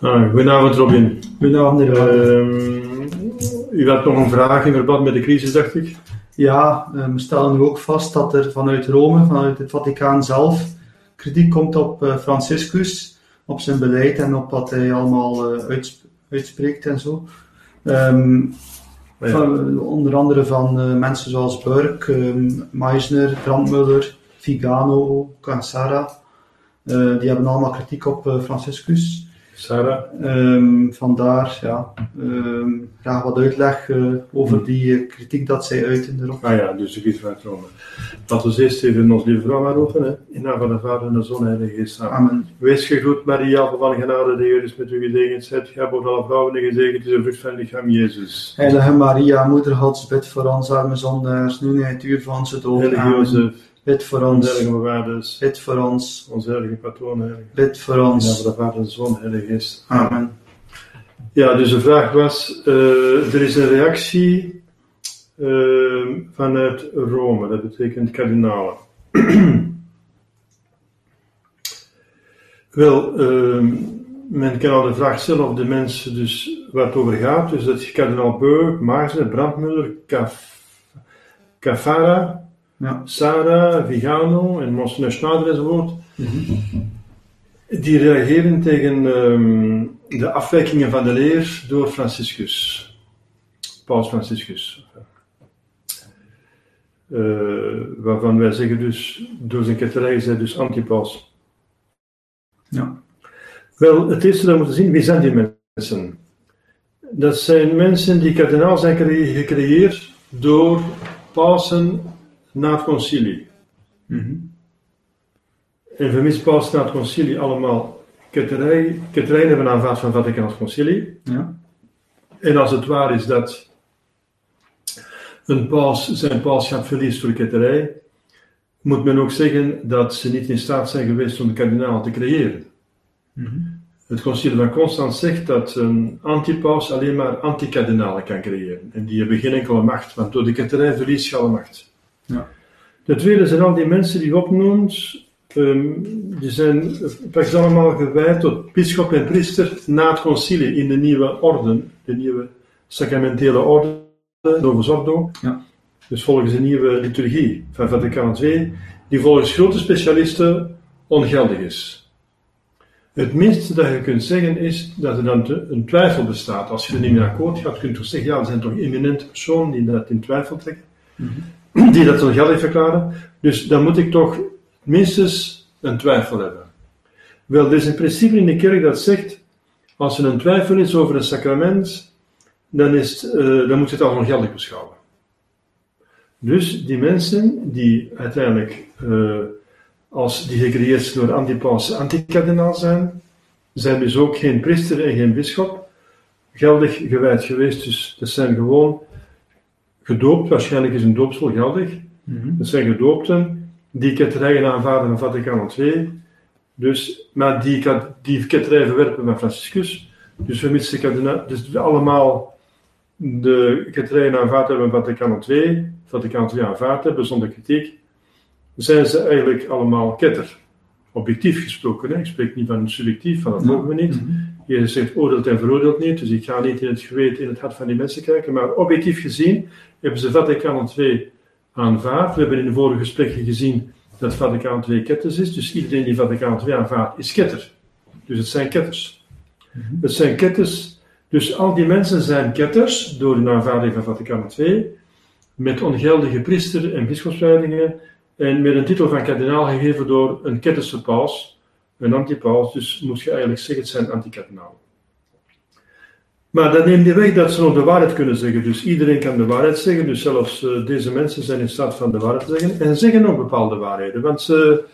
Ah, goedenavond Robin. Goedenavond. Ehm, u had nog een vraag in verband met de crisis, dacht ik. Ja, eh, we stellen nu ook vast dat er vanuit Rome, vanuit het Vaticaan zelf, kritiek komt op eh, Franciscus, op zijn beleid en op wat hij allemaal eh, uits- uitspreekt en zo. Ehm, ja. van- onder andere van eh, mensen zoals Burke, ehm, Meisner, Brandmuller, Vigano, Cansara. Eh, die hebben allemaal kritiek op eh, Franciscus. Sarah? Ehm, vandaar ja, ehm, graag wat uitleg eh, over die eh, kritiek dat zij uiten erop. Ah ja, dus de giet vanuit Rome. Laten we eerst even ons lieve vrouw aanroepen. Hè. In naam van de Vader en de Zoon en de Geest. Amen. Amen. Wees gegroet, Maria, van genade, de Heer is met u gezegend. Zijt gij boven alle vrouwen en gezegend is de vrucht van het lichaam, Jezus. Heilige Maria, Moeder Gods, bid voor ons arme zondaars, nu en het uur van onze dood. Heilige. Jozef, Bid voor ons, heilige bewaarders, bid voor ons, onze heilige patroon, heilige. bid voor ons. van de Vader de Zoon de Geest. Amen. Ja, dus de vraag was, eh, er is een reactie eh, vanuit Rome, dat betekent kardinalen. Wel, eh, men kan al de vraag stellen of de mensen dus waar het over gaat, dus dat is kardinaal Beuk, Maarsen, Brandmuller, Caf, Cafara, Ja. Sara, Vigano en Monsignor Schneider enzovoort, die reageren tegen ehm, de afwijkingen van de leer door Franciscus, Paus Franciscus. Eh, waarvan wij zeggen dus, door zijn ketterij is hij dus anti-paus. Ja. Wel, het eerste dat we moeten zien, wie zijn die mensen? Dat zijn mensen die kardinaal zijn gecre- gecreëerd door pausen na het concilie. Mhm. En vermits paus na het concilie allemaal ketterij, hebben aanvaard van het Vaticaans concilie. Ja. En als het waar is dat een paus zijn pauschap verliest door ketterij, moet men ook zeggen dat ze niet in staat zijn geweest om de kardinaal te creëren. Mhm. Het concilie van Constans zegt dat een antipaus alleen maar antikardinalen kan creëren. En die hebben geen enkele macht, want door de ketterij verlies je alle macht. De tweede zijn al die mensen die je opnoemt, ehm, die zijn praktisch allemaal gewijd tot bischop en priester na het concilie in de nieuwe orde, de nieuwe sacramentele orde, Novo Sordo. Ja. Dus volgens de nieuwe liturgie van Vaticaan II, die volgens grote specialisten ongeldig is. Het minste dat je kunt zeggen is dat er dan te- een twijfel bestaat. Als je er niet mee akkoord gaat, kun je toch zeggen, ja, er zijn toch eminente personen die dat in twijfel trekken, die dat ongeldig verklaren. Dus dan moet ik toch minstens een twijfel hebben. Wel, er is een principe in de kerk dat zegt, als er een twijfel is over een sacrament, dan, is eh, dan moet je het als ongeldig beschouwen. Dus die mensen die uiteindelijk eh, als die gecreëerd door antipaus antikardinaal zijn, zijn dus ook geen priester en geen bischop geldig gewijd geweest. Dus dat zijn gewoon gedoopt, waarschijnlijk is een doopsel geldig. Mhm. Dat zijn gedoopten die ketterijen aanvaarden van Vaticaan II, dus, maar die, die ketterij verwerpen van Franciscus. Dus vermits de kardina- dus allemaal de ketterijen aanvaard hebben van Vaticaan II, Vaticaan II aanvaard hebben zonder kritiek, zijn ze eigenlijk allemaal ketter. Objectief gesproken, hè? ik spreek niet van subjectief, van dat mogen we niet. Mhm. Jezus zegt oordeelt en veroordeelt niet, dus ik ga niet in het geweten, in het hart van die mensen kijken, maar objectief gezien hebben ze Vaticaan II aanvaard. We hebben in de vorige gesprekken gezien dat Vaticaan II ketters is, dus iedereen die Vaticaan II aanvaardt is ketter. Dus het zijn ketters. Het zijn ketters, dus al die mensen zijn ketters door hun aanvaarding van Vaticaan II, met ongeldige priester- en bischopswijdingen en met een titel van kardinaal gegeven door een ketterse paus, een antipaus, dus moet je eigenlijk zeggen het zijn antikardinalen. Maar dat neemt niet weg dat ze nog de waarheid kunnen zeggen. Dus iedereen kan de waarheid zeggen. Dus zelfs eh, deze mensen zijn in staat van de waarheid te zeggen. En zeggen ook bepaalde waarheden. Want ze,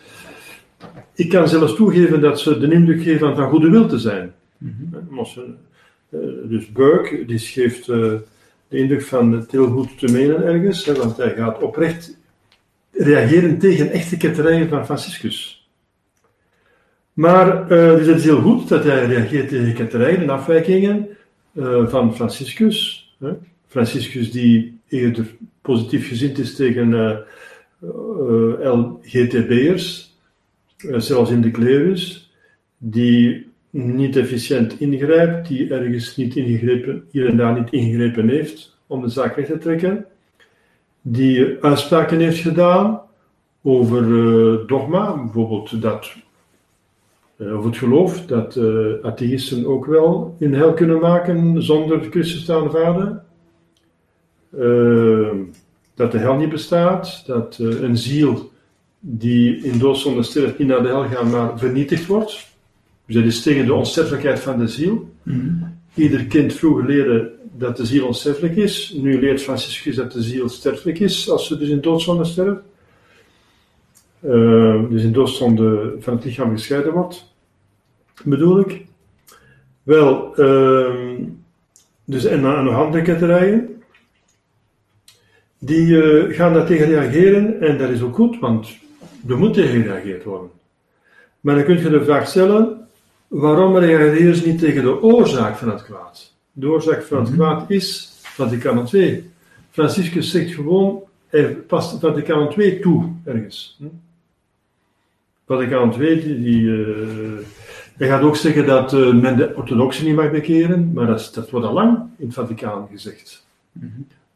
ik kan zelfs toegeven dat ze de indruk geven van, van goede wil te zijn. Eh, eh, Dus Burke, die geeft eh, de indruk van het heel goed te menen ergens. Hè, want hij gaat oprecht reageren tegen echte ketterijen van Franciscus. Maar eh, dus het is heel goed dat hij reageert tegen ketterijen en afwijkingen eh, van Franciscus. Hè. Franciscus die eerder positief gezind is tegen eh, LGTB'ers, zelfs in de Clerus, die niet efficiënt ingrijpt, die ergens niet ingegrepen, hier en daar niet ingegrepen heeft om de zaak weg te trekken, die uitspraken heeft gedaan over dogma, bijvoorbeeld dat, uh, over het geloof, dat uh, atheïsten ook wel in hel kunnen maken zonder Christus te aanvaarden, dat de hel niet bestaat, dat een ziel die in doodzonde sterft niet naar de hel gaat, maar vernietigd wordt. Dus dat is tegen de onsterfelijkheid van de ziel. Mm-hmm. Ieder kind vroeger leerde dat de ziel onsterfelijk is. Nu leert Franciscus dat de ziel sterfelijk is, als ze dus in doodzonde sterft. Uh, dus in doodzonde van het lichaam gescheiden wordt, bedoel ik. Wel, uh, dus en aan de handeketterijen, die uh, gaan daar tegen reageren en dat is ook goed, want er moet tegen gereageerd worden. Maar dan kun je de vraag stellen, waarom reageren ze niet tegen de oorzaak van het kwaad? De oorzaak van het Mhm. kwaad is Vaticaan II. Franciscus zegt gewoon, hij past Vaticaan II toe ergens. Hm? Vaticaan II, die, die, eh, hij gaat ook zeggen dat eh, men de orthodoxen niet mag bekeren, maar dat, is- dat wordt al lang in het Vaticaan gezegd. Mhm.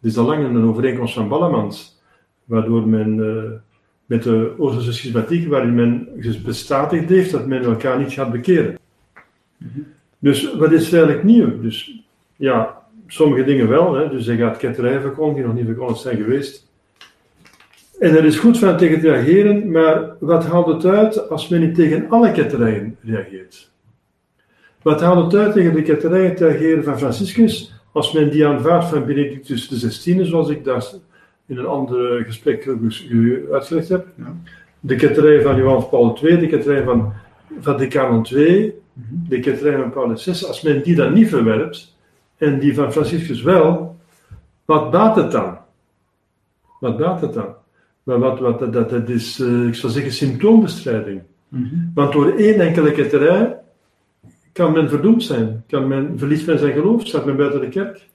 Het is al lang een overeenkomst van Ballamans, waardoor men eh, met de Oosterse schismatiek, waarin men dus bestatigd heeft dat men elkaar niet gaat bekeren. Dus wat is eigenlijk nieuw? Dus ja, sommige dingen wel, hè. dus hij gaat ketterijen verkondigen die nog niet verkondigd zijn geweest. En er is goed van tegen te reageren, maar wat haalt het uit als men niet tegen alle ketterijen reageert? Wat haalt het uit tegen de ketterijen te reageren van Franciscus, als men die aanvaardt van Benedictus XVI, zoals ik daar in een ander gesprek u uitgelegd heb? Ja. De ketterij van Johannes Paul II, de ketterij van Vaticaan II, Mhm. de ketterij van Paulus VI, als men die dan niet verwerpt, en die van Franciscus wel, wat baat het dan? Wat baat het dan? Maar wat, wat, dat, dat, dat is, eh, ik zou zeggen, symptoombestrijding. Mhm. Want door één enkele ketterij kan men verdoemd zijn. Kan men, verliest men zijn geloof, staat men buiten de kerk.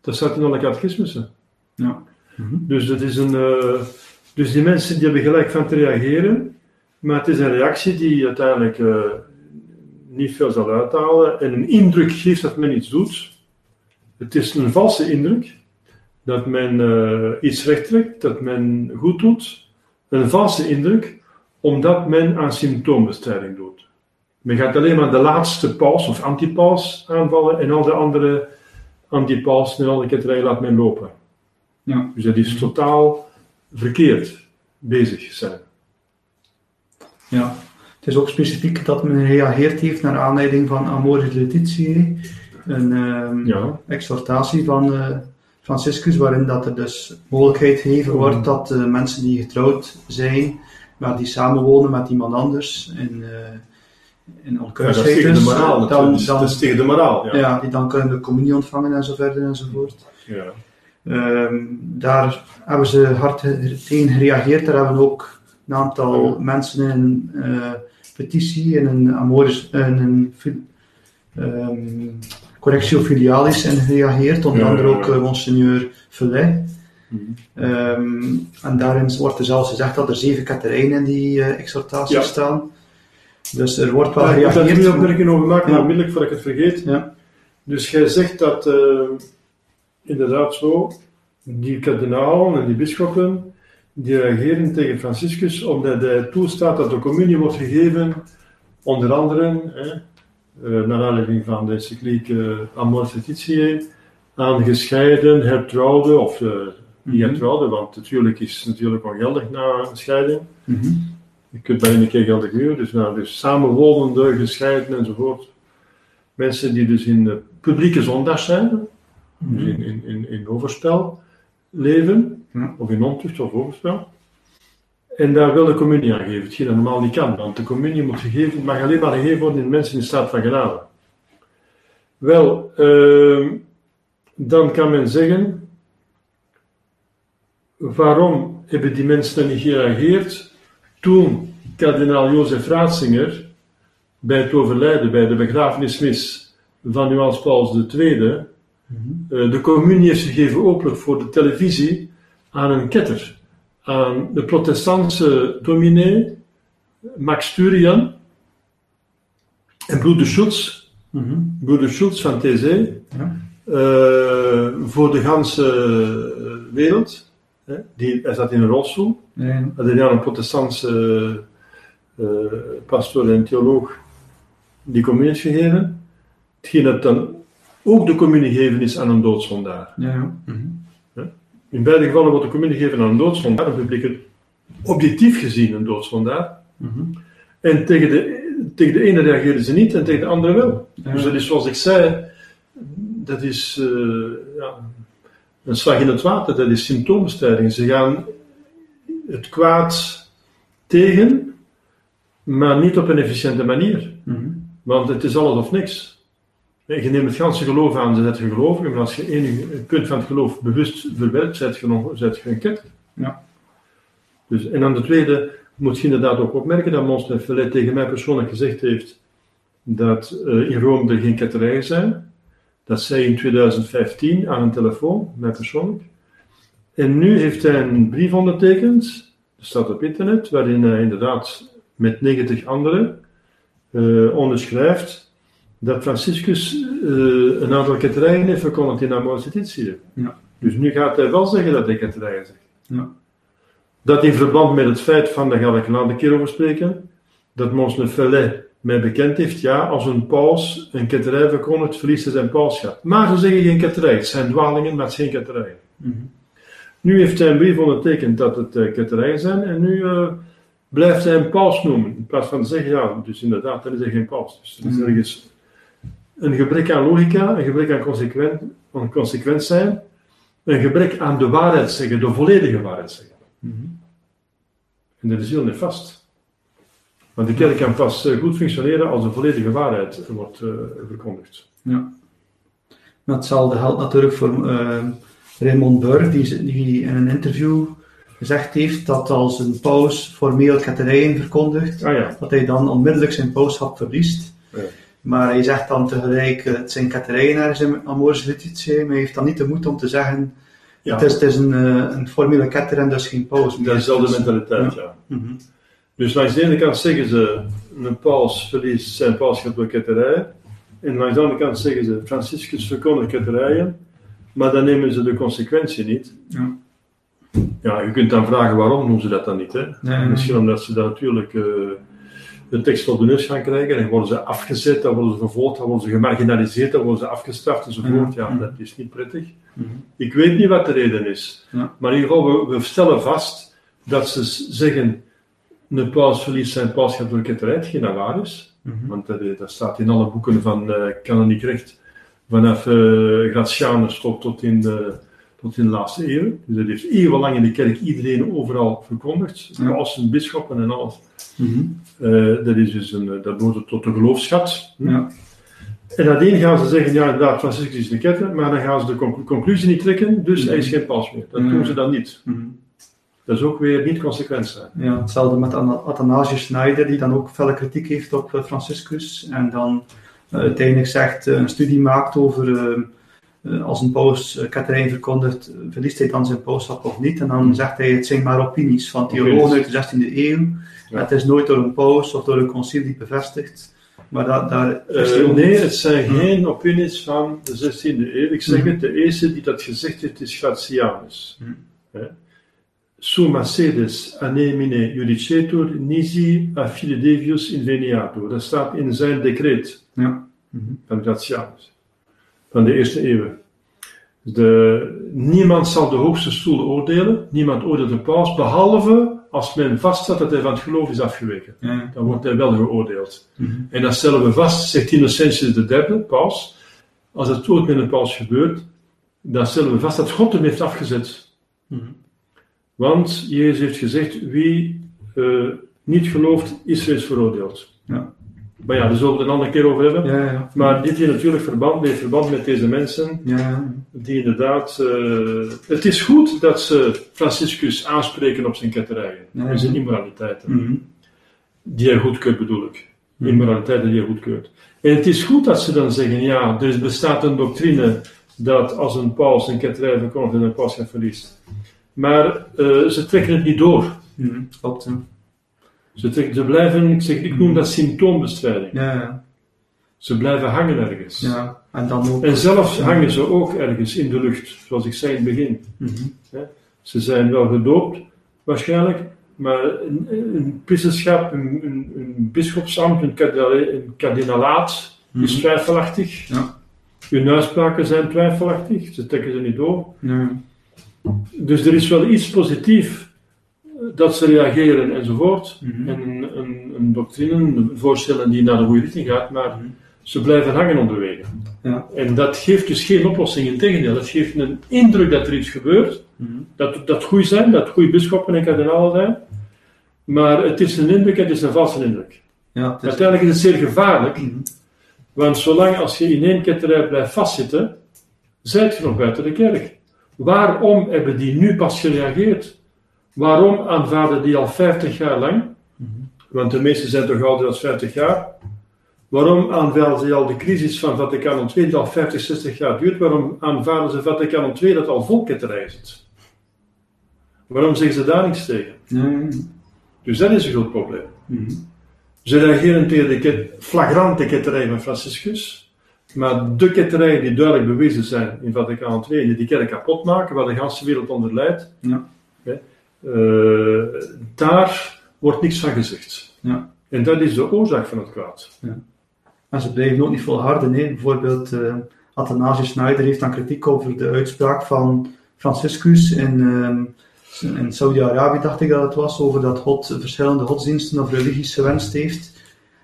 Dat staat in alle catechismussen. Ja. Mhm. Dus, dat is een, eh, dus die mensen die hebben gelijk van te reageren, maar het is een reactie die uiteindelijk eh, niet veel zal uithalen en een indruk geeft dat men iets doet. Het is een valse indruk dat men eh, iets rechttrekt, dat men goed doet. Een valse indruk omdat men aan symptoombestrijding doet. Men gaat alleen maar de laatste paus of antipaus aanvallen en al de andere antipausen en al de ketterijen laat men lopen. Ja. Dus dat is totaal verkeerd bezig zijn. Ja. Het is ook specifiek dat men gereageerd heeft naar aanleiding van Amoris Laetitia, een Ja. exhortatie van eh, Franciscus, waarin dat er dus mogelijkheid gegeven wordt dat eh, mensen die getrouwd zijn, maar die samenwonen met iemand anders in, uh, in Ja, dan. Dus dan, dat is tegen de moraal. Ja. ja, die dan kunnen de communie ontvangen en zo verder enzovoort. Ja. Ehm, daar hebben ze hard ge- tegen gereageerd. Daar hebben ook een aantal Oh. mensen in een eh, petitie, in een Amoris, in een ehm, Correctio Filialis in gereageerd. Onder andere ook eh, Monseigneur Velay. Mhm. Ehm, en daarin wordt er zelfs gezegd dat er zeven katerijnen in die eh, exhortatie Ja. staan. Dus er wordt wel Ja, ik moet daar gereageerd. twee opmerkingen over maken, Ja. onmiddellijk voordat ik het vergeet. Ja. Dus jij zegt dat eh, inderdaad zo, die kardinalen en die bisschoppen, die reageren tegen Franciscus omdat hij toestaat dat de communie wordt gegeven, onder andere, hè, naar aanleiding van de encycliek uh, Amoris Laetitia, aan gescheiden, hertrouwden, of eh, niet Mhm. hertrouwden, want natuurlijk is natuurlijk ongeldig na een scheiding. Mhm. Je kunt bij een keer geldig huren, dus, nou, dus samenwonende, gescheiden enzovoort. Mensen die dus in de publieke zondag zijn, dus in, in, in, in overspel leven, of in ontucht of overspel. En daar wil de communie aan geven, hetgeen dat normaal niet kan, want de communie moet gegeven, mag alleen maar gegeven worden in mensen in staat van genade. Wel, ehm, dan kan men zeggen, waarom hebben die mensen dan niet gereageerd toen kardinaal Jozef Ratzinger bij het overlijden, bij de begrafenismis van Johannes Paulus II, Mhm. eh, de communie heeft gegeven openlijk voor de televisie aan een ketter, aan de protestantse dominee Max Turian en broeder Schultz, Mhm. broeder Schultz van TZ, Ja. eh, voor de ganse eh, wereld. Hè. Die, hij zat in een rolstoel. Ja. Had een protestantse eh, pastoor en theoloog die communie gegeven. Hetgeen dat dan ook de communie gegeven is aan een doodzondaar. Ja, ja. Mhm. In beide gevallen wordt de communie gegeven aan een doodzondaar, een publieke, objectief gezien een doodzondaar. Mhm. En tegen de, tegen de ene reageerden ze niet en tegen de andere wel. Ja. Dus dat is zoals ik zei, dat is eh, ja, een slag in het water, dat is symptoombestrijding. Ze gaan het kwaad tegen, maar niet op een efficiënte manier. Mhm. Want het is alles of niks. Je neemt het ganse geloof aan, dan zet je gelovig, maar als je één punt van het geloof bewust verwerpt, zet je, nog, zet je een ketter. Ja. Dus, en dan de tweede, moet je inderdaad ook opmerken dat Monstre Fellet tegen mij persoonlijk gezegd heeft dat eh, in Rome er geen ketterijen zijn. Dat zei in 2015 aan een telefoon, mij persoonlijk. En nu heeft hij een brief ondertekend, dat staat op internet, waarin hij inderdaad met 90 anderen eh, onderschrijft dat Franciscus eh, een aantal ketterijen heeft verkondigd in Amoris Laetitia. Ja. Dus nu gaat hij wel zeggen dat hij ketterijen zegt. Ja. Dat in verband met het feit van, daar ga ik een andere keer over spreken, dat Monseigneur Fellet mij bekend heeft, ja, als een paus een ketterij verkondigt, verliest hij zijn pauschap. Maar ze zeggen geen ketterij, het zijn dwalingen, maar het is geen ketterijen. Mhm. Nu heeft hij een brief ondertekend dat het uh, ketterijen zijn en nu uh, blijft hij een paus noemen. In plaats van te zeggen, ja, dus inderdaad, dan is hij geen paus. Dus er is Mhm. ergens een gebrek aan logica, een gebrek aan consequent, aan consequent zijn, een gebrek aan de waarheid zeggen, de volledige waarheid zeggen. Mhm. En dat is heel nefast. Want de kerk kan pas eh, goed functioneren als de volledige waarheid wordt uh, verkondigd. Ja. Maar hetzelfde geldt natuurlijk voor uh, Raymond Burr, die, die in een interview gezegd heeft dat als een paus formeel ketterijen verkondigt, Ah, ja. dat hij dan onmiddellijk zijn pauschap verliest. Ja. Maar hij zegt dan tegelijk, het zijn ergens in Amoris Laetitia, maar hij heeft dan niet de moed om te zeggen, Ja. het is, het is een, uh, een formele ketter en dus geen paus meer. Dezelfde Dus- mentaliteit, ja. ja. Mhm. Dus langs de ene kant zeggen ze, een paus verliest zijn pauschap door ketterijen. En langs de andere kant zeggen ze, Franciscus verkondigt ketterijen. Maar dan nemen ze de consequentie niet. Ja. Ja, je kunt dan vragen waarom doen ze dat dan niet. Hè? Nee. Misschien omdat ze dan natuurlijk eh, de tekst op de neus gaan krijgen. Dan worden ze afgezet, dan worden ze vervolgd, dan worden ze gemarginaliseerd, dan worden ze afgestraft enzovoort. Ja, Ja. dat is niet prettig. Mhm. Ik weet niet wat de reden is. Ja. Maar in ieder geval, we, we stellen vast dat ze zeggen, een paus verliest zijn pauschap door ketterij, hetgeen dat waar is. Mhm. Want dat, eh, dat staat in alle boeken van eh kanoniek recht, vanaf eh Gratianus tot, tot, in de, tot in de laatste eeuw. Dus dat heeft eeuwenlang in de kerk iedereen overal verkondigd, Ja. pausen, bisschoppen en alles. Mhm. Eh, dat, is dus een, eh, dat behoort tot de geloofschat. Ja. En nadien gaan ze zeggen, ja inderdaad, Franciscus is een ketter, maar dan gaan ze de conclu- conclusie niet trekken, dus hij is geen paus meer. Dat doen ze dan niet. Mhm. Dat is ook weer niet consequent zijn. Ja, hetzelfde met Ana- Athanasius Schneider, die dan ook felle kritiek heeft op eh, Franciscus. En dan eh, uiteindelijk zegt, een studie maakt over als een paus uh, ketterijn verkondigt, eh, verliest hij dan zijn pauschap of niet? En dan zegt hij, het zijn maar opinies van theologen uit de 16e eeuw. Ja. Het is nooit door een paus of door een concilie bevestigd. Maar dat, daar Eh, nee, het zijn Hmm. geen opinies van de 16e eeuw. Ik zeg Hmm. het, de eerste die dat gezegd heeft is Gratianus. Hmm. Summa sedes anemine judicetur nisi a fide devius inveniatur. Dat staat in zijn decreet Ja. Van Gratianus, van de eerste eeuw. De, niemand zal de hoogste stoel oordelen, niemand oordeelt de paus, behalve als men vaststelt dat hij van het geloof is afgeweken. Ja. Dan wordt hij wel geoordeeld. Mhm. En dan stellen we vast, zegt Innocentius de derde, paus, als het ooit met een paus gebeurt, dan stellen we vast dat God hem heeft afgezet. Mhm. Want Jezus heeft gezegd, wie eh, niet gelooft, is veroordeeld. Ja. Maar ja, daar zullen we het een andere keer over hebben. Ja, ja. Maar dit heeft natuurlijk verband, heeft verband met deze mensen, Ja, die inderdaad... eh, het is goed dat ze Franciscus aanspreken op zijn ketterijen en zijn immoraliteiten. Mhm. Die hij goedkeurt bedoel ik. Mhm. Immoraliteiten die hij goedkeurt. En het is goed dat ze dan zeggen, ja, er bestaat een doctrine dat als een paus een ketterij verkondigt en een paus gaat verliest, Maar eh, ze trekken het niet door. Mhm, Klopt. Ze, ze blijven, ik, zeg, ik noem dat symptoombestrijding. Ja, ja. Ze blijven hangen ergens. ja. En dan ook... En zelfs hangen ze ook ergens in de lucht, zoals ik zei in het begin. Mhm. Ze zijn wel gedoopt, waarschijnlijk, maar een, een priesterschap, een, een, een bisschopsambt, een, kardinala- een kardinalaat is Mhm. twijfelachtig. Ja. Hun uitspraken zijn twijfelachtig, ze trekken ze niet door. Dus er is wel iets positiefs dat ze reageren enzovoort. Mhm. En een, een, een doctrine, voorstellen die naar de goede richting gaat, maar Mhm. ze blijven hangen onderweg. Ja. En dat geeft dus geen oplossing, integendeel. Dat geeft een indruk dat er iets gebeurt, Mhm. dat, dat goed zijn, dat goede bisschoppen en kardinalen zijn. Maar het is een indruk, het is een valse indruk. Ja, is... Uiteindelijk is het zeer gevaarlijk, want zolang als je in één ketterij blijft vastzitten, zijt je nog buiten de kerk. Waarom hebben die nu pas gereageerd? Waarom aanvaarden die al 50 jaar lang? Mhm. Want de meesten zijn toch ouder dan 50 jaar. Waarom aanvaarden ze al de crisis van Vaticaan II, die al 50, 60 jaar duurt? Waarom aanvaarden ze Vaticaan II dat al vol ketterij zit? Waarom zeggen ze daar niks tegen? Ja. Dus dat is een groot probleem. Mhm. Ze reageren tegen de ket- flagrante ketterij van Franciscus, maar de ketterijen die duidelijk bewezen zijn in Vaticaan II die die kerk kapot maken, waar de hele wereld onder leidt, Ja. Eh, daar wordt niks van gezegd. Ja. En dat is de oorzaak van het kwaad. En ze blijven ook niet volharden. Hè. Bijvoorbeeld, eh Athanasius Schneider heeft dan kritiek over de uitspraak van Franciscus in, ehm, in Saudi-Arabië, dacht ik dat het was, over dat God verschillende godsdiensten of religies gewenst heeft.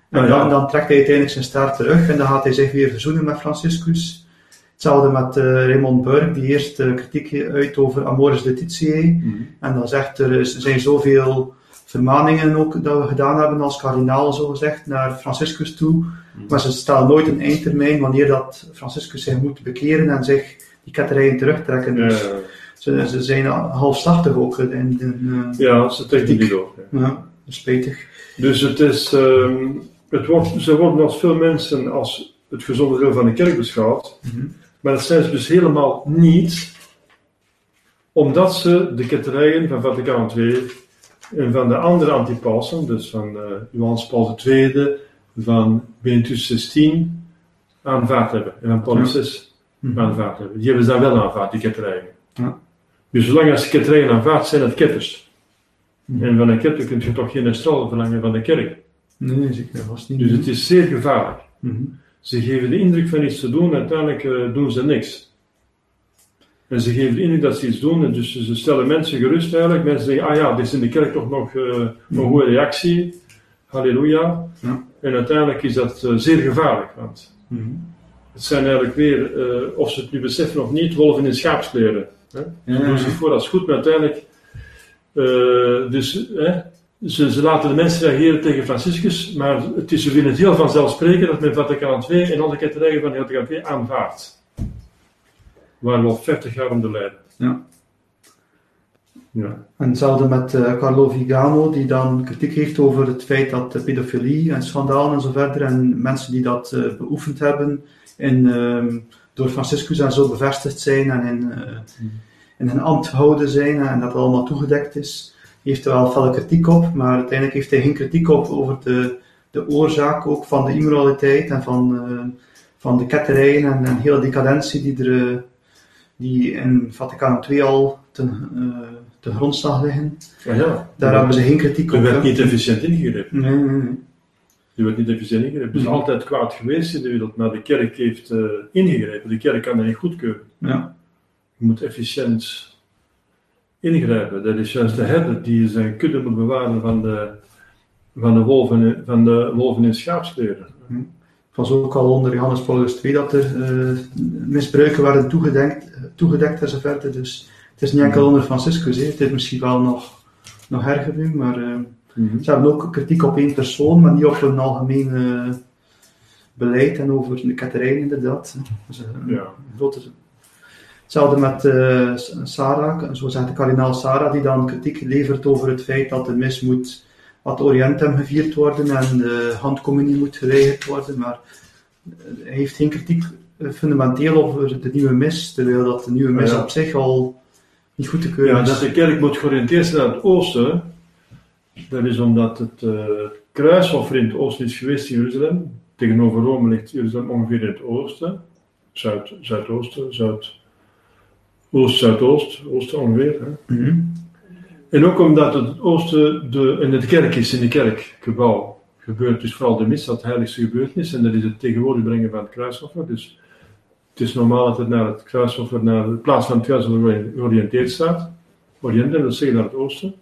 En Ah, ja. dan, dan trekt hij uiteindelijk zijn staart terug en dan gaat hij zich weer verzoenen met Franciscus. Hetzelfde met eh, Raymond Burke, die eerst eh, kritiek uit over Amoris Laetitia. En dan zegt er, er zijn zoveel vermaningen ook dat we gedaan hebben als kardinaal, zo gezegd, naar Franciscus toe. Maar ze stellen nooit een eindtermijn wanneer dat Franciscus zich moet bekeren en zich die ketterijen terugtrekken. Dus Ja, ze, ze zijn halfslachtig ook. In, eh, ja, ze trekken niet door. ja, spijtig. Dus het is, ehm, het wordt, ze worden als veel mensen als het gezonde deel van de kerk beschouwd, Mhm. Maar dat zijn ze dus helemaal niet, omdat ze de ketterijen van Vaticaan II en van de andere antipausen, dus van eh, Johannes Paul II, van Benedictus XVI, aanvaard hebben. En van Paulus VI Mhm. aanvaard hebben. Die hebben ze dan wel aanvaard, die ketterijen. Ja. Dus zolang als ketterijen aanvaard zijn het ketters. Mhm. En van een ketter kun je toch geen herstel verlangen van de kerk. Nee, zeker vast niet. Dus het is zeer gevaarlijk. Mhm. Ze geven de indruk van iets te doen, uiteindelijk eh, doen ze niks. En ze geven de indruk dat ze iets doen, en dus ze stellen mensen gerust eigenlijk. Mensen zeggen, ah ja, dit is in de kerk toch nog eh, een goede reactie. Halleluja. Ja. En uiteindelijk is dat eh, zeer gevaarlijk, want Mhm. het zijn eigenlijk weer, of ze het nu beseffen of niet, wolven in schaapskleren. Hè? Ja, Ze doen zich voor als goed, maar uiteindelijk, dus, hè, ze, ze laten de mensen reageren tegen Franciscus, maar het is, vinden het heel vanzelfsprekend dat men Vaticaan II en alle ketterijen van Vaticaan II aanvaardt. Waar we al 50 jaar om de lijden. Ja. Ja. En hetzelfde met eh, Carlo Vigano, die dan kritiek heeft over het feit dat pedofilie en schandalen en zo verder, en mensen die dat eh, beoefend hebben, in, ehm, door Franciscus en zo bevestigd zijn en in, eh, in een ambt gehouden zijn en dat allemaal toegedekt is, heeft er wel felle kritiek op, maar uiteindelijk heeft hij geen kritiek op over de, de oorzaak ook van de immoraliteit en van, eh, van de ketterijen en, en hele decadentie die er eh, die in Vaticaan II al ten, eh, ten grondslag liggen. Ah, ja. Daar hebben ze geen kritiek Er op. werd hè. niet efficiënt ingegrepen. Nee, nee, nee. Er werd niet efficiënt ingegrepen. Het is altijd kwaad geweest in de wereld, maar de kerk heeft eh, ingegrepen. De kerk kan dat niet goedkeuren. Ja. Je moet efficiënt ingrijpen. Dat is juist de herder die zijn kudde moet bewaren van de, van de, wolven, van de wolven in schaapskleren. Het was ook al onder Johannes Paulus II dat er eh, misbruiken werden toegedekt, toegedekt en zo verder. Dus het is niet enkel onder Franciscus, hè. het is misschien wel nog, nog maar eh, ze hebben ook kritiek op één persoon, maar niet op een algemeen eh, beleid en over de ketterij inderdaad. Dus, eh, Ja. grote- Hetzelfde met eh, Sarah, zo zegt de kardinaal Sarah, die dan kritiek levert over het feit dat de mis moet ad orientem gevierd worden en de handcommunie moet geweigerd worden, maar eh, hij heeft geen kritiek eh, fundamenteel over de nieuwe mis, terwijl dat de nieuwe mis ja. op zich al niet goed te keuren Ja, is. dat de kerk moet georiënteerd zijn naar het oosten, dat is omdat het eh kruisoffer in het oosten is geweest in Jeruzalem. Tegenover Rome ligt Jeruzalem ongeveer in het oosten, zuid, zuidoosten, zuid, oost, zuidoost, oosten ongeveer. Hè. Mhm. En ook omdat het oosten de, in de kerk is, in de kerkgebouw gebeurt dus vooral de mis, dat heiligste gebeurtenis, en dat is het tegenwoordig brengen van het kruisoffer. Dus het is normaal dat het naar het kruisoffer, naar de plaats van het kruisoffer georiënteerd staat. Oriënt, dat wil zeggen naar het oosten.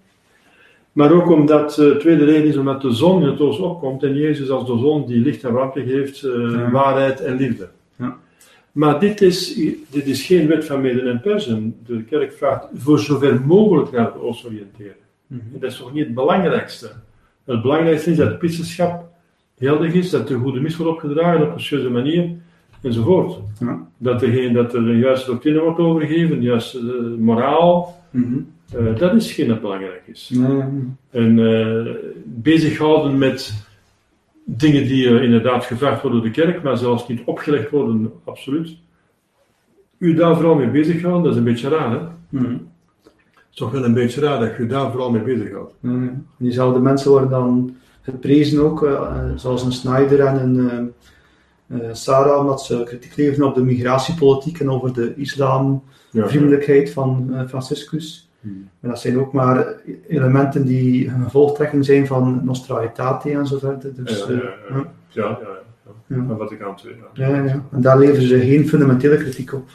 Maar ook omdat, eh, de tweede reden is omdat de zon in het oosten opkomt en Jezus als de zon die licht en warmte geeft, eh, Ja. waarheid en liefde. Maar dit is, dit is geen wet van Meden en Persen. De kerk vraagt voor zover mogelijk naar het oriënteren. Mhm. En dat is toch niet het belangrijkste. Het belangrijkste is dat het priesterschap geldig is, dat de goede mis wordt opgedragen op een serieuze manier, enzovoort. Ja. Dat, er geen, dat er een juiste doctrine wordt overgegeven, juiste eh, moraal, Mhm. eh, dat is geen dat belangrijk is. En eh bezighouden met dingen die eh, inderdaad gevraagd worden door de kerk, maar zelfs niet opgelegd worden, absoluut. U daar vooral mee bezighouden, dat is een beetje raar, hè? Het Mhm. is toch wel een beetje raar dat je daar vooral mee. Nee, nee. En diezelfde mensen worden dan geprezen ook, eh, zoals een Snyder en een eh, eh, Sarah, omdat ze kritiek leveren op de migratiepolitiek en over de islamvriendelijkheid van eh, Franciscus. Hmm. Maar dat zijn ook maar elementen die een gevolgtrekking zijn van Nostra Aetate en zo verder. Dus, Ja, ja, eh, ja. Ja, ja, ja. Ja. Van Vaticaan II, ja. ja, ja, ja. En daar leveren ze geen fundamentele kritiek op.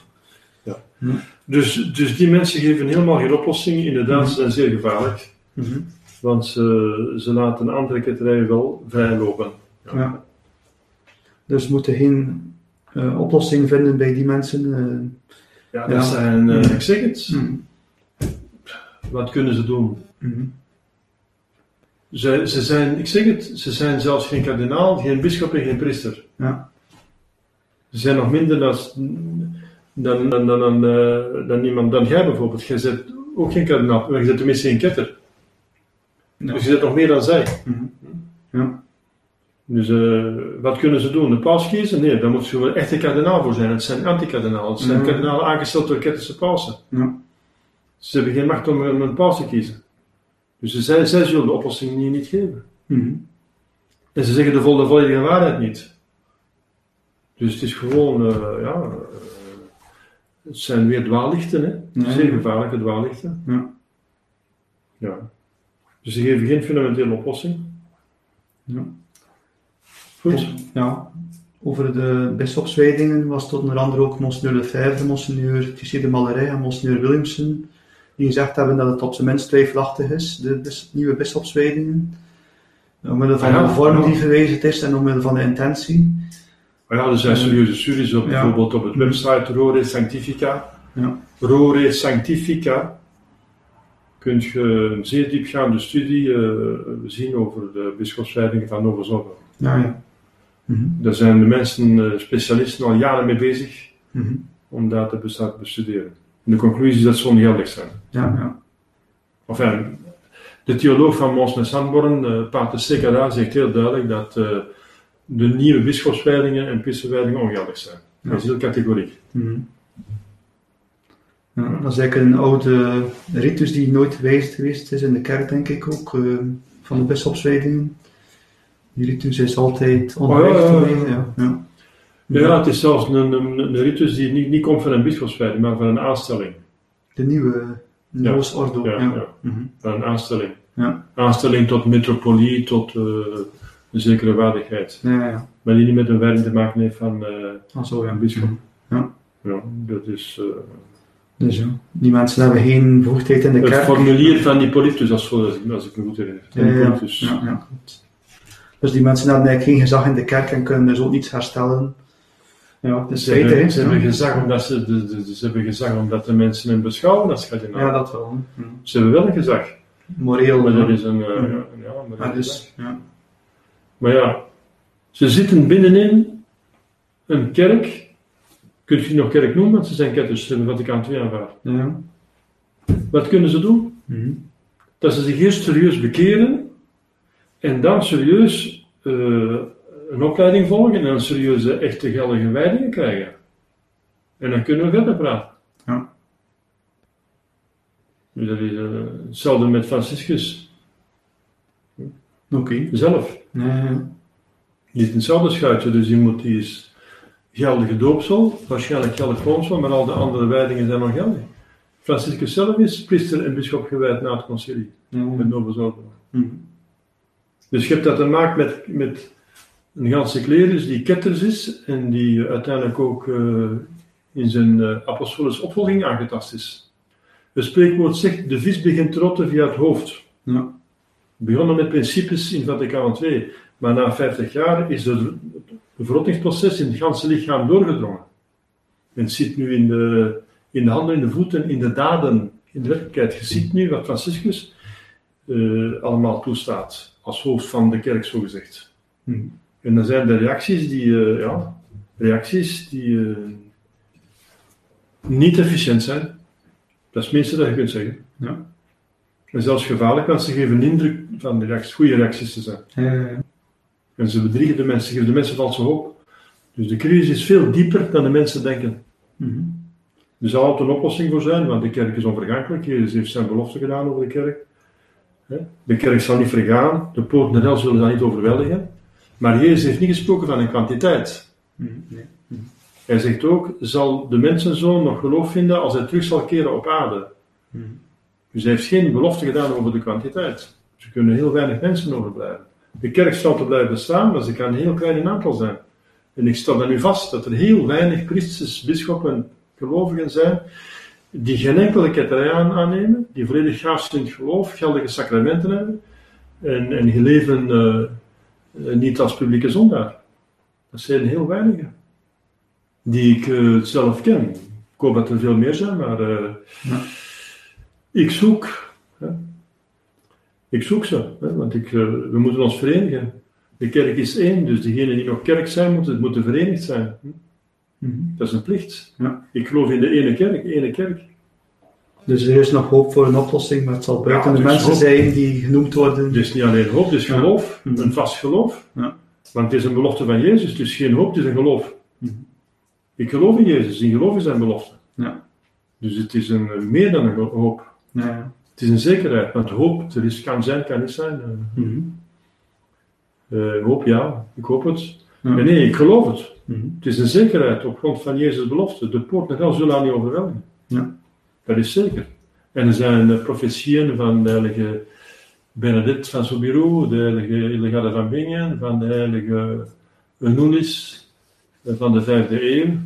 Dus, dus die mensen geven helemaal geen oplossing. Inderdaad, ze zijn zeer gevaarlijk. Mhm. Want ze, ze laten andere ketterijen wel vrijlopen. Ja. Dus we moeten geen eh, oplossing vinden bij die mensen. eh. Ja, dat Ja. zijn, eh, Mhm. ik zeg het, Mhm. Wat kunnen ze doen? Mhm. Ze, ze zijn, ik zeg het, ze zijn zelfs geen kardinaal, geen bischop en geen priester. Ja. Ze zijn nog minder dan, dan, dan, dan, dan, eh, dan iemand, dan jij bijvoorbeeld. Jij zet ook geen kardinaal, maar je zet tenminste geen ketter. Ja. Dus je zet nog meer dan zij. Mhm. Ja. Dus eh, wat kunnen ze doen? De paus kiezen? Nee, daar moet ze wel echt een kardinaal voor zijn. Het zijn anti-kardinalen. Het zijn Ja. kardinalen aangesteld door kettische pausen. Ja. Ze hebben geen macht om een, paus te kiezen. Dus zij, zij zullen de oplossing niet, niet geven. Mhm. En ze zeggen de, volle, volledige waarheid niet. Dus het is gewoon, eh, ja, eh, het zijn weer dwaallichten, hè? Ja. Zeer gevaarlijke dwaallichten. Ja. Ja. Dus ze geven geen fundamentele oplossing. Ja. Goed. Ja. Over de bisschopswijdingen was tot onder andere ook Monseigneur Lefebvre, Monseigneur Thierry de Malerij en Monseigneur Williamson, die gezegd hebben dat het op zijn minst twijfelachtig is, de bis- nieuwe bisschopswijdingen. Omwille van Ah ja, de vorm ja. die gewijzigd is en omwille van de intentie. Maar ja, er zijn serieuze studies op, bijvoorbeeld op het website Rore Sanctifica. Ja. Rore Sanctifica. Kun je een zeer diepgaande studie eh, zien over de bischopswijdingen van Zorro. Ja, ja. Mhm. Daar zijn de mensen, eh, specialisten, al jaren mee bezig Mhm. om dat te bestuderen. En de conclusie is dat ze ongeldig zijn. Ja, ja. Enfin, de theoloog van Mons en Sandborn, eh Pater Sekara, zegt heel duidelijk dat eh, de nieuwe bischopswijdingen en priesterwijdingen ongeldig zijn. Ja. Dat is heel categoriek. Mhm. Ja, dat is eigenlijk een oude ritus die nooit gewijzigd geweest is in de kerk, denk ik ook, eh, van de bisschopswijdingen. Die ritus is altijd ongewijzigd Oh, ja, ja, ja. Ja, ja. Ja, het is zelfs een, een, een ritus die niet, niet komt van een bischopswijding, maar van een aanstelling. De nieuwe Noos Ordo. Ja, Ja, ja. Mhm. Van een aanstelling. Ja. Aanstelling tot metropolie, tot eh, een zekere waardigheid. ja, ja. Maar die niet met een wijding te maken heeft van eh, Ah, zo, ja. een bischop. Mhm. Ja, dat is eh, Dus ja, die mensen hebben geen bevoegdheid in de het kerk. formulier van Hippolytus, als, als, ik, als ik me goed herinner. Ja, ja, ja. Ja, ja. Dus die mensen hebben eigenlijk geen gezag in de kerk en kunnen dus ook niets herstellen. Ja, is Ze, hebben, ze, hebben gezag omdat ze, de, de- ze hebben gezag omdat de mensen hen beschouwen als kardinaal. Ja, dat wel. Ze hebben wel een gezag, Moreel. maar dat is een, eh, Mhm. ja, ja, maar dat Ah, dus, ja. Maar ja, ze zitten binnenin een kerk. Kun je nog kerk noemen, want ze zijn ketters, ze hebben Vaticaan II aanvaard. Ja. Wat kunnen ze doen? Mhm. Dat ze zich eerst serieus bekeren en dan serieus eh, een opleiding volgen en dan serieuze, echte geldige wijdingen krijgen. En dan kunnen we verder praten. Ja. Dus dat is hetzelfde met Franciscus Oké. zelf. Nee, Die is in hetzelfde schuitje, dus die, moet, die is geldige doopsel, waarschijnlijk geldig koonsel, maar al de andere wijdingen zijn nog geldig. Franciscus zelf is priester en bischop gewijd na het concilie, met Novus Ordo. Mhm. Dus je hebt dat te maken met, met een ganse klerus die ketters is en die eh, uiteindelijk ook eh, in zijn uh, apostolische opvolging aangetast is. Het spreekwoord zegt, de vis begint te rotten via het hoofd. Ja. Begonnen met principes in Vaticaan II, maar na 50 jaar is het verrottingsproces in het ganse lichaam doorgedrongen. Men ziet nu in de, in de handen, in de voeten, in de daden, in de werkelijkheid. Je ziet nu wat Franciscus uh, allemaal toestaat, als hoofd van de kerk, zo gezegd. Mhm. En dan zijn er reacties die, uh, ja, reacties die uh, niet efficiënt zijn. Dat is het minste dat je kunt zeggen. Ja. En zelfs gevaarlijk, want ze geven een indruk van de reacties, goede reacties te zijn. Eh, En ze bedriegen de mensen, geven de mensen valse hoop. Dus de crisis is veel dieper dan de mensen denken. mhm. Er zal altijd een oplossing voor zijn, want de kerk is onvergankelijk. Jezus heeft zijn belofte gedaan over de kerk. De kerk zal niet vergaan, de poorten der hel zullen dat niet overweldigen. Maar Jezus heeft niet gesproken van een kwantiteit. Nee. Hij zegt ook, zal de mensenzoon nog geloof vinden als hij terug zal keren op aarde. Mhm. Dus hij heeft geen belofte gedaan over de kwantiteit. Dus er kunnen heel weinig mensen overblijven. De kerk zal te blijven bestaan, maar ze kan een heel klein in aantal zijn. En ik stel dan nu vast dat er heel weinig priesters, bisschoppen, gelovigen zijn die geen enkele ketterij aan- aannemen, die volledig gaaf zijn in het geloof, geldige sacramenten hebben en, en die leven eh, eh, niet als publieke zondaar. Dat zijn heel weinigen. Die ik eh, zelf ken. Ik hoop dat er veel meer zijn, maar eh, Ja. ik zoek. Hè. Ik zoek ze, hè, want ik, eh, we moeten ons verenigen. De kerk is één, dus degenen die nog kerk zijn, moeten, moeten verenigd zijn. Hm? Dat is een plicht. Ja. Ik geloof in de ene kerk, ene kerk. Dus er is nog hoop voor een oplossing, maar het zal buiten Ja, de mensen hoop. zijn die genoemd worden. Dus niet alleen hoop, dus geloof, Mhm. een vast geloof. Ja. Want het is een belofte van Jezus, dus geen hoop, het is een geloof. Mhm. Ik geloof in Jezus, in geloof is zijn belofte. Ja. Dus het is een, meer dan een hoop. Ja. Het is een zekerheid, want hoop, er is, kan zijn, kan niet zijn. Eh, Mhm. eh, hoop ja, ik hoop het. Maar nee, ik geloof het. Het is een zekerheid op grond van Jezus' belofte. De poort naar hel zullen haar niet overweldigen. Ja. Dat is zeker. En er zijn uh, profetieën van de heilige Benedict van Soubirous, de heilige Illegade van Bingen, van de heilige Eunulis eh, van de vijfde eeuw.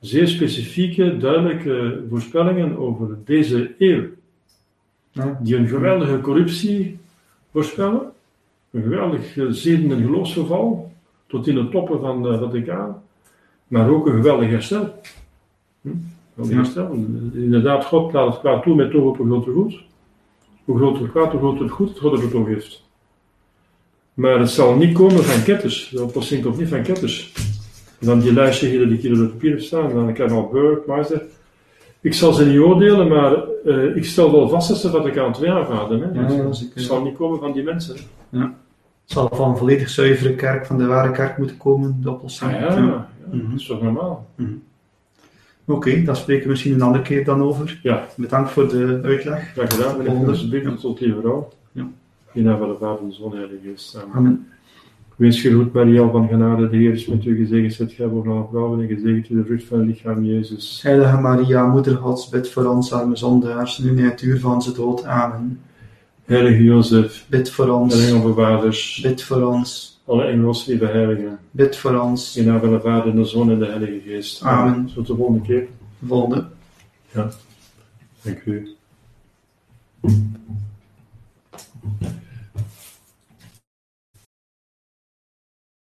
Zeer specifieke, duidelijke voorspellingen over deze eeuw. Die een geweldige corruptie voorspellen. Een geweldig eh, zeden- en geloofsverval. Tot in de toppen van de Vaticaan. Maar ook een geweldig herstel. Hm? Ja. Inderdaad, God laat het kwaad toe met toch op een groter goed. Hoe groter het kwaad, hoe groter het goed het God het oog heeft. Maar het zal niet komen van ketters. De oplossing komt niet van ketters. En dan die lijstje hier die hier op het papier staan. En dan Karl Burke, Meister. Ik zal ze niet oordelen, maar eh, ik stel wel vast dat ze Vaticaan II aanvaarden. Hè? Ja, Dus ja, het zeker. zal niet komen van die mensen. hè. Het zal van een volledig zuivere kerk, van de ware kerk moeten komen, de oplossing. Ah, ja, ja, Mhm. dat is toch normaal? Oké, daar spreken we misschien een andere keer dan over. Ja. Bedankt voor de uitleg. Graag gedaan, meneer Volgende. Alsjeblieft, tot lieve vrouw. Ja. In naam van de Vader de Zoon de Heilige Geest. Amen. Amen. Wees gegroet, Maria van genade, de Heer is met u gezegend, zijt gij boven alle vrouwen en gezegend u de vrucht van uw lichaam, Jezus. Heilige Maria, Moeder Gods, bid voor ons arme zondaars, nu en het uur van onze dood. Amen. Heilige Jozef, Bid voor de ons. engelbewaarders, Bid voor ons alle engels, lieve heiligen. Bid voor ons. In naam van de Vader, en de Zoon en de Heilige Geest. Amen. Tot de volgende keer. Volgende. Ja, dank u.